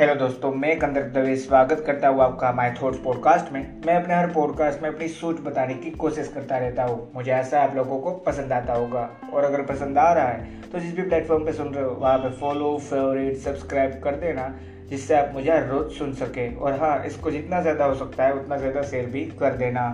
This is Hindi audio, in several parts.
हेलो दोस्तों, मैं कंदर दवे स्वागत करता हूँ आपका माई थॉट्स पॉडकास्ट में। मैं अपने हर पॉडकास्ट में अपनी सोच बताने की कोशिश करता रहता हूँ। मुझे ऐसा आप लोगों को पसंद आता होगा। और अगर पसंद आ रहा है तो जिस भी प्लेटफॉर्म पे सुन रहे हो, वहाँ पे फॉलो फेवरेट सब्सक्राइब कर देना, जिससे आप मुझे रोज सुन सके। और हाँ इसको जितना ज़्यादा हो सकता है, उतना ज़्यादा शेयर भी कर देना।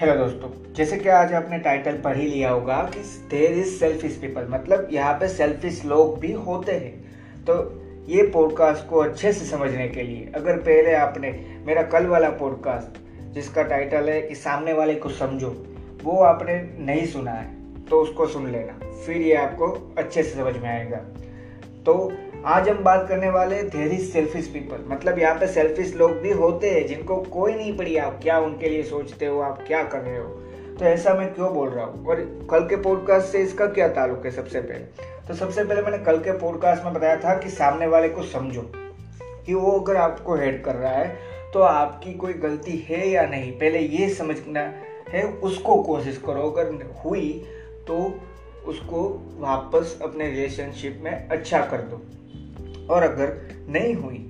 हेलो दोस्तों, जैसे कि आज आपने टाइटल पढ़ ही लिया होगा कि देर इज़ सेल्फिश पीपल मतलब यहाँ पे सेल्फिश लोग भी होते हैं। तो ये पॉडकास्ट को अच्छे से समझने के लिए, अगर पहले आपने मेरा कल वाला पॉडकास्ट जिसका टाइटल है कि सामने वाले को समझो, वो आपने नहीं सुना है तो उसको सुन लेना। फिर ये आपको अच्छे से समझ में आएगा। तो आज हम बात करने वाले इज़ सेल्फिश पीपल मतलब यहाँ पे सेल्फिश लोग भी होते हैं, जिनको कोई नहीं पड़ी। आप क्या उनके लिए सोचते हो, आप क्या कर रहे हो? तो ऐसा मैं क्यों बोल रहा हूँ? और कल के पॉडकास्ट से इसका क्या ताल्लुक है सबसे पहले? तो सबसे पहले मैंने कल के पॉडकास्ट में बताया था कि सामने वाले को समझो कि वो अगर आपको हेड कर रहा है तो आपकी कोई गलती है या नहीं? पहले ये समझना है, उसको कोशिश करो। अगर हुई तो उसको वापस अपने रिलेशनशिप में अच्छा कर दो। और अगर नहीं हुई,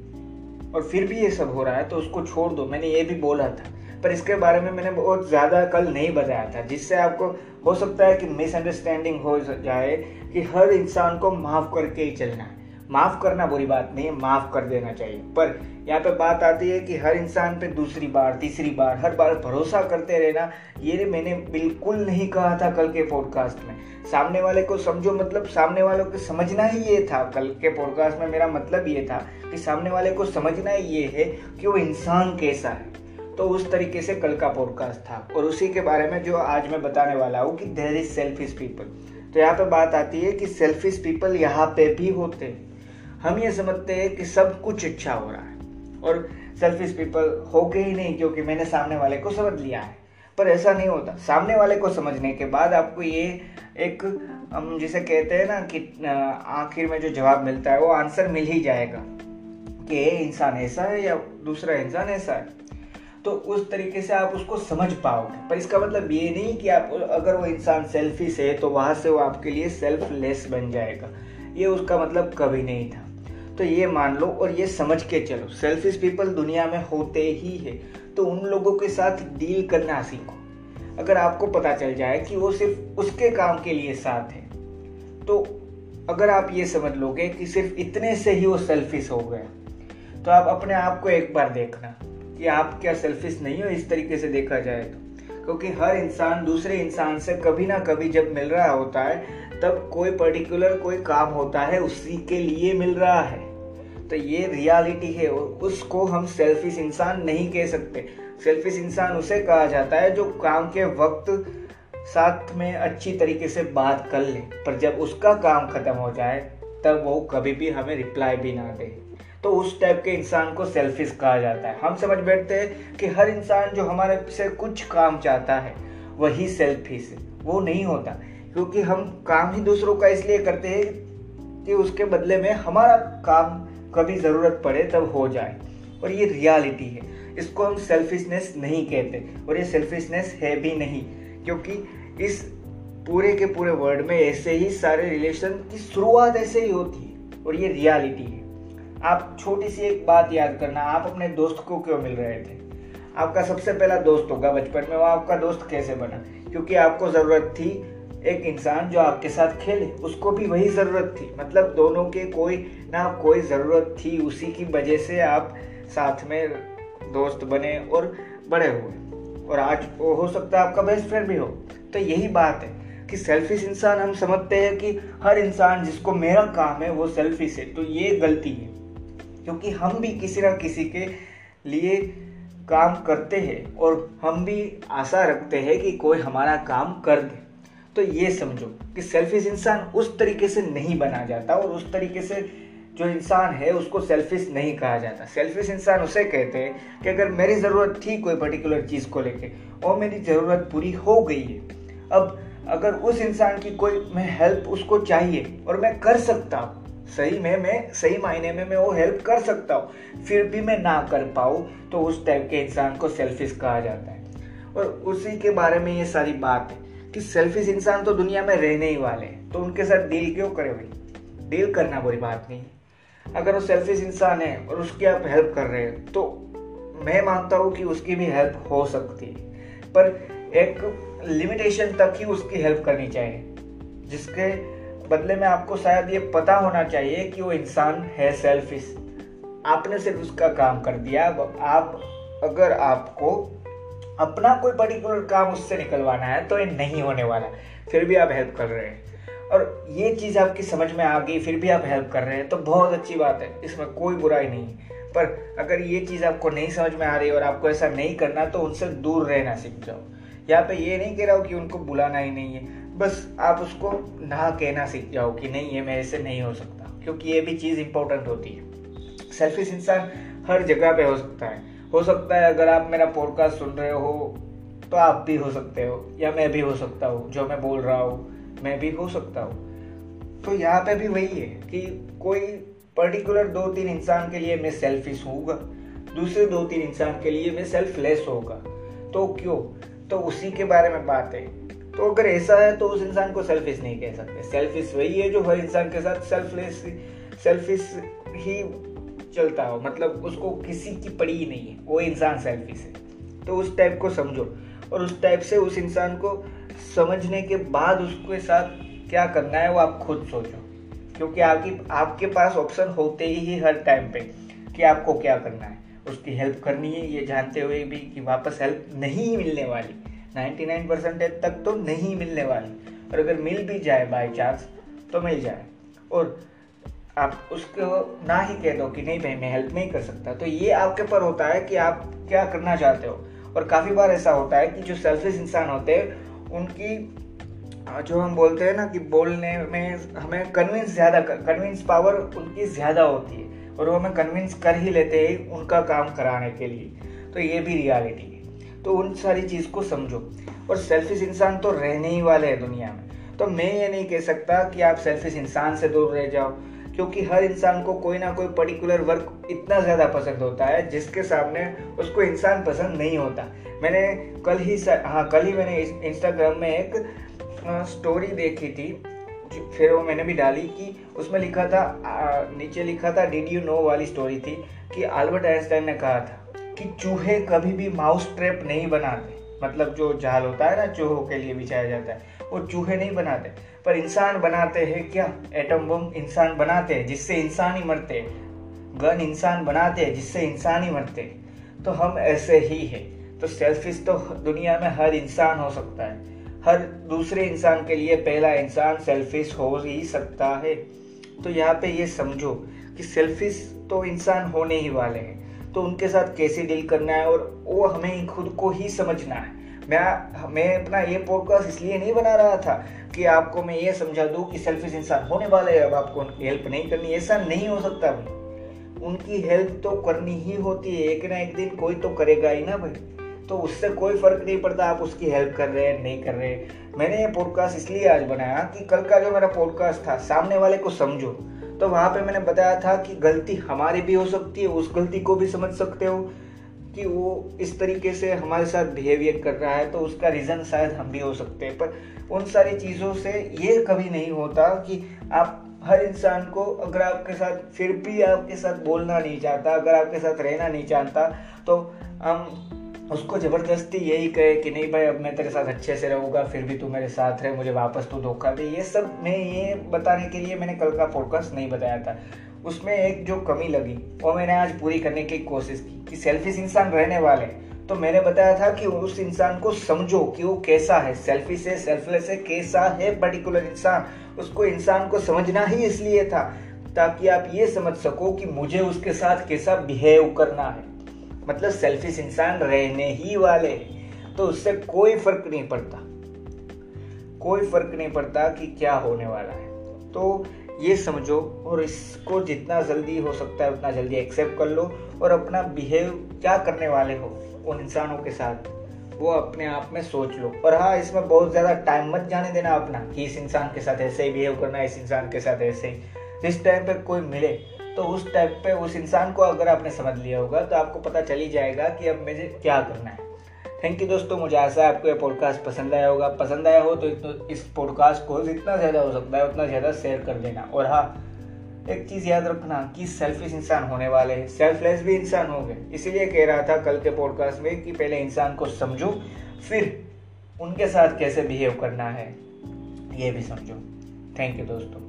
और फिर भी ये सब हो रहा है तो उसको छोड़ दो। मैंने ये भी बोला था। पर इसके बारे में मैंने बहुत ज़्यादा कल नहीं बताया था, जिससे आपको हो सकता है कि मिसअंडरस्टैंडिंग हो जाए कि हर इंसान को माफ़ करके ही चलना है। माफ़ करना बुरी बात नहीं है, माफ़ कर देना चाहिए। पर यहाँ पे बात आती है कि हर इंसान पे दूसरी बार, तीसरी बार, हर बार भरोसा करते रहना, ये मैंने बिल्कुल नहीं कहा था कल के पॉडकास्ट में। सामने वाले को समझो मतलब सामने वालों को समझना ही ये था कल के पॉडकास्ट में मेरा मतलब ये था कि सामने वाले को समझना ही ये है कि वो इंसान कैसा है। तो उस तरीके से कल का पॉडकास्ट था। और उसी के बारे में जो आज मैं बताने वाला हूँ कि देर इज़ सेल्फिश पीपल तो यहाँ पे बात आती है कि सेल्फिश पीपल यहाँ पे भी होते हैं। हम ये समझते हैं कि सब कुछ अच्छा हो रहा है। और सेल्फिश पीपल हो के ही नहीं क्योंकि मैंने सामने वाले को समझ लिया है। पर ऐसा नहीं होता। सामने वाले को समझने के बाद आपको ये एक, हम जिसे कहते हैं ना कि आखिर में जो जवाब मिलता है वो आंसर मिल ही जाएगा कि इंसान ऐसा है या दूसरा इंसान ऐसा है। तो उस तरीके से आप उसको समझ पाओगे। पर इसका मतलब ये नहीं कि आप, अगर वो इंसान सेल्फिश है तो वहाँ से वो आपके लिए सेल्फलेस बन जाएगा। ये उसका मतलब कभी नहीं था। तो ये मान लो और ये समझ के चलो। सेल्फिश पीपल दुनिया में होते ही है। तो उन लोगों के साथ डील करना सीखो। अगर आपको पता चल जाए कि वो सिर्फ़ उसके काम के लिए साथ है तो अगर आप ये समझ लोगे कि सिर्फ़ इतने से ही वो सेल्फिश हो गया तो आप अपने आप को एक बार देखना। कि आप क्या सेल्फिश नहीं हो इस तरीके से देखा जाए तो। क्योंकि हर इंसान दूसरे इंसान से कभी ना कभी जब मिल रहा होता है, तब कोई पर्टिकुलर कोई काम होता है, उसी के लिए मिल रहा है। तो ये रियलिटी है उसको हम सेल्फिश इंसान नहीं कह सकते। सेल्फिश इंसान उसे कहा जाता है जो काम के वक्त साथ में अच्छी तरीके से बात कर ले, पर जब उसका काम खत्म हो जाए, तब वो कभी भी हमें रिप्लाई भी ना दे। तो उस टाइप के इंसान को सेल्फिश कहा जाता है। हम समझ बैठते हैं कि हर इंसान जो हमारे से कुछ काम चाहता है, वही सेल्फिश है। वो नहीं होता। क्योंकि हम काम ही दूसरों का इसलिए करते हैं कि उसके बदले में हमारा काम कभी ज़रूरत पड़े तब हो जाए। और ये रियलिटी है। इसको हम सेल्फिशनेस नहीं कहते। और ये सेल्फिशनेस है भी नहीं। क्योंकि इस पूरे के पूरे वर्ल्ड में ऐसे ही सारे रिलेशन की शुरुआत ऐसे ही होती है। और ये रियलिटी है। आप छोटी सी एक बात याद करना, आप अपने दोस्त को क्यों मिल रहे थे? आपका सबसे पहला दोस्त होगा बचपन में, वो आपका दोस्त कैसे बना? क्योंकि आपको ज़रूरत थी एक इंसान जो आपके साथ खेले, उसको भी वही ज़रूरत थी। मतलब दोनों के कोई ना कोई ज़रूरत थी, उसी की वजह से आप साथ में दोस्त बने और बड़े हुए। और आज वो हो सकता है आपका बेस्ट फ्रेंड भी हो। तो यही बात है कि सेल्फिश इंसान हम समझते हैं कि हर इंसान जिसको मेरा काम है, वो सेल्फिश है। तो ये गलती है। क्योंकि हम भी किसी ना किसी के लिए काम करते हैं और हम भी आशा रखते हैं कि कोई हमारा काम कर दे। तो ये समझो कि सेल्फिश इंसान उस तरीके से नहीं बना जाता और उस तरीके से जो इंसान है उसको सेल्फिश नहीं कहा जाता। सेल्फिश इंसान उसे कहते हैं कि अगर मेरी ज़रूरत थी कोई पर्टिकुलर चीज़ को लेके और मेरी ज़रूरत पूरी हो गई है, अब अगर उस इंसान की कोई मैं हेल्प उसको चाहिए और मैं कर सकता हूँ सही में मैं, सही मायने में मैं वो हेल्प कर सकता हूँ। फिर भी मैं ना कर पाऊँ तो उस टाइप के इंसान को सेल्फिश कहा जाता है। और उसी के बारे में ये सारी बात है कि सेल्फिश इंसान तो दुनिया में रहने ही वाले हैं। तो उनके साथ डील क्यों करे भाई? डील करना बुरी बात नहीं है। अगर वो सेल्फिश इंसान है और उसकी आप हेल्प कर रहे हैं तो मैं मानता हूँ कि उसकी भी हेल्प हो सकती है। पर एक लिमिटेशन तक ही उसकी हेल्प करनी चाहिए, जिसके बदले में आपको शायद ये पता होना चाहिए कि वो इंसान है सेल्फिश आपने सिर्फ़ उसका काम कर दिया। आप, अगर आपको अपना कोई पर्टिकुलर काम उससे निकलवाना है तो ये नहीं होने वाला। फिर भी आप हेल्प कर रहे हैं। और ये चीज़ आपकी समझ में आ गई, फिर भी आप हेल्प कर रहे हैं तो बहुत अच्छी बात है। इसमें कोई बुराई नहीं पर अगर ये चीज़ आपको नहीं समझ में आ रही और आपको ऐसा नहीं करना तो उनसे दूर रहना सीख जाओ। यहाँ पे ये नहीं कह रहा हूँ कि उनको बुलाना ही नहीं है। बस आप उसको ना कहना सीख जाओ कि नहीं, ये मेरे से नहीं हो सकता, क्योंकि ये भी चीज़ इंपॉर्टेंट होती है। सेल्फिश इंसान हर जगह पे हो सकता है। हो सकता है अगर आप मेरा पॉडकास्ट सुन रहे हो तो आप भी हो सकते हो, या मैं भी हो सकता हूँ, जो मैं बोल रहा हूँ, मैं भी हो सकता हूँ। तो यहाँ पे भी वही है कि कोई पर्टिकुलर दो तीन इंसान के लिए मैं सेल्फिश होगा, दूसरे दो तीन इंसान के लिए मैं सेल्फलेस होगा। तो क्यों? तो उसी के बारे में बात है। तो अगर ऐसा है तो उस इंसान को सेल्फिश नहीं कह सकते। सेल्फिश वही है जो हर इंसान के साथ सेल्फलेस सेल्फिश ही चलता हो। मतलब उसको किसी की पड़ी ही नहीं है। वो इंसान सेल्फिश है। तो उस टाइप को समझो। और उस टाइप से उस इंसान को समझने के बाद उसके साथ क्या करना है, वो आप खुद सोचो। क्योंकि आपकी, आपके पास ऑप्शन होते ही हर टाइम पे कि आपको क्या करना है। उसकी हेल्प करनी है। ये जानते हुए भी कि वापस हेल्प नहीं मिलने वाली। 99 परसेंटेज तक तो नहीं मिलने वाली। और अगर मिल भी जाए बाय चांस तो मिल जाए। और आप उसको ना ही कह दो कि नहीं भाई, मैं हेल्प नहीं कर सकता। तो ये आपके ऊपर होता है कि आप क्या करना चाहते हो। और काफ़ी बार ऐसा होता है कि जो सेल्फिश इंसान होते हैं, उनकी जो हम बोलते हैं ना कि बोलने में हमें कन्विंस ज़्यादा कन्विंस पावर उनकी ज़्यादा होती है। और वो हमें कन्विंस कर ही लेते हैं उनका काम कराने के लिए। तो ये भी रियलिटी है। तो उन सारी चीज़ को समझो। और सेल्फिश इंसान तो रहने ही वाले हैं दुनिया में। तो मैं ये नहीं कह सकता कि आप सेल्फिश इंसान से दूर रह जाओ, क्योंकि हर इंसान को कोई ना कोई पर्टिकुलर वर्क इतना ज़्यादा पसंद होता है, जिसके सामने उसको इंसान पसंद नहीं होता। मैंने कल ही हाँ कल ही मैंने इंस्टाग्राम में एक स्टोरी देखी थी फिर वो मैंने भी डाली कि उसमें लिखा था नीचे लिखा था डिड यू नो वाली स्टोरी थी, कि अल्बर्ट आइंस्टाइन ने कहा था। कि चूहे कभी भी माउस ट्रैप नहीं बनाते। मतलब जो जाल होता है ना, चूहों के लिए बिछाया जाता है, वो चूहे नहीं बनाते। पर इंसान बनाते हैं क्या? एटम बम इंसान बनाते हैं, जिससे इंसान ही मरते गन इंसान बनाते हैं, जिससे इंसान ही मरते तो हम ऐसे ही हैं। तो सेल्फिश तो दुनिया में हर इंसान हो सकता है। हर दूसरे इंसान के लिए पहला इंसान सेल्फिश हो ही सकता है। तो यहाँ पे ये समझो कि सेल्फिश तो इंसान होने ही वाले हैं। तो उनके साथ कैसे डील करना है और वो हमें खुद को ही समझना है। मैं मैं अपना ये पॉडकास्ट इसलिए नहीं बना रहा था कि आपको मैं ये समझा दूँ कि सेल्फिश इंसान होने वाले अब आपको हेल्प नहीं करनी। ऐसा नहीं हो सकता। भाई उनकी हेल्प तो करनी ही होती है। एक ना एक दिन कोई तो करेगा ही ना भाई। तो उससे कोई फ़र्क नहीं पड़ता आप उसकी हेल्प कर रहे हैं, नहीं कर रहे मैंने ये पॉडकास्ट इसलिए आज बनाया कि कल का जो मेरा पॉडकास्ट था, सामने वाले को समझो। तो वहाँ पे मैंने बताया था कि गलती हमारी भी हो सकती है, उस गलती को भी समझ सकते हो कि वो इस तरीके से हमारे साथ बिहेवियर कर रहा है तो उसका रीज़न शायद हम भी हो सकते हैं। पर उन सारी चीज़ों से ये कभी नहीं होता कि आप हर इंसान को अगर आपके साथ फिर भी आपके साथ बोलना नहीं चाहता, अगर आपके साथ रहना नहीं चाहता तो हम उसको ज़बरदस्ती यही कहे कि नहीं भाई, अब मैं तेरे साथ अच्छे से रहूँगा, फिर भी तू मेरे साथ रहे, मुझे वापस तू धोखा दे। ये सब मैं ये बताने के लिए मैंने कल का फोकस नहीं बताया था। उसमें एक जो कमी लगी, वो मैंने आज पूरी करने की कोशिश की कि सेल्फिश इंसान रहने वाले तो मैंने बताया था कि उस इंसान को समझो कि वो कैसा है। सेल्फी से सेल्फलेस है, कैसा है पर्टिकुलर इंसान? उसको इंसान को समझना ही इसलिए था, ताकि आप ये समझ सको कि मुझे उसके साथ कैसा बिहेव करना है। मतलब सेल्फिश इंसान रहने ही वाले तो उससे कोई फ़र्क नहीं पड़ता। कोई फ़र्क नहीं पड़ता कि क्या होने वाला है। तो ये समझो और इसको जितना जल्दी हो सकता है उतना जल्दी एक्सेप्ट कर लो और अपना बिहेव क्या करने वाले हो उन इंसानों के साथ, वो अपने आप में सोच लो। और हाँ इसमें बहुत ज़्यादा टाइम मत जाने देना अपना कि इस इंसान के साथ ऐसे ही बिहेव करना है, इस इंसान के साथ ऐसे ही। जिस टाइम पे कोई मिले तो उस टाइप पे उस इंसान को अगर आपने समझ लिया होगा तो आपको पता चल ही जाएगा कि अब मुझे क्या करना है। थैंक यू दोस्तों, मुझे आशा है आपको ये पॉडकास्ट पसंद आया होगा। पसंद आया हो तो इस पॉडकास्ट को जितना ज़्यादा हो सकता है, उतना ज़्यादा शेयर कर देना। और हाँ एक चीज़ याद रखना कि सेल्फिश इंसान होने वाले हैं। सेल्फलेस भी इंसान हो गए। इसीलिए कह रहा था कल के पॉडकास्ट में कि पहले इंसान को समझो, फिर उनके साथ कैसे बिहेव करना है, ये भी समझो। थैंक यू दोस्तों।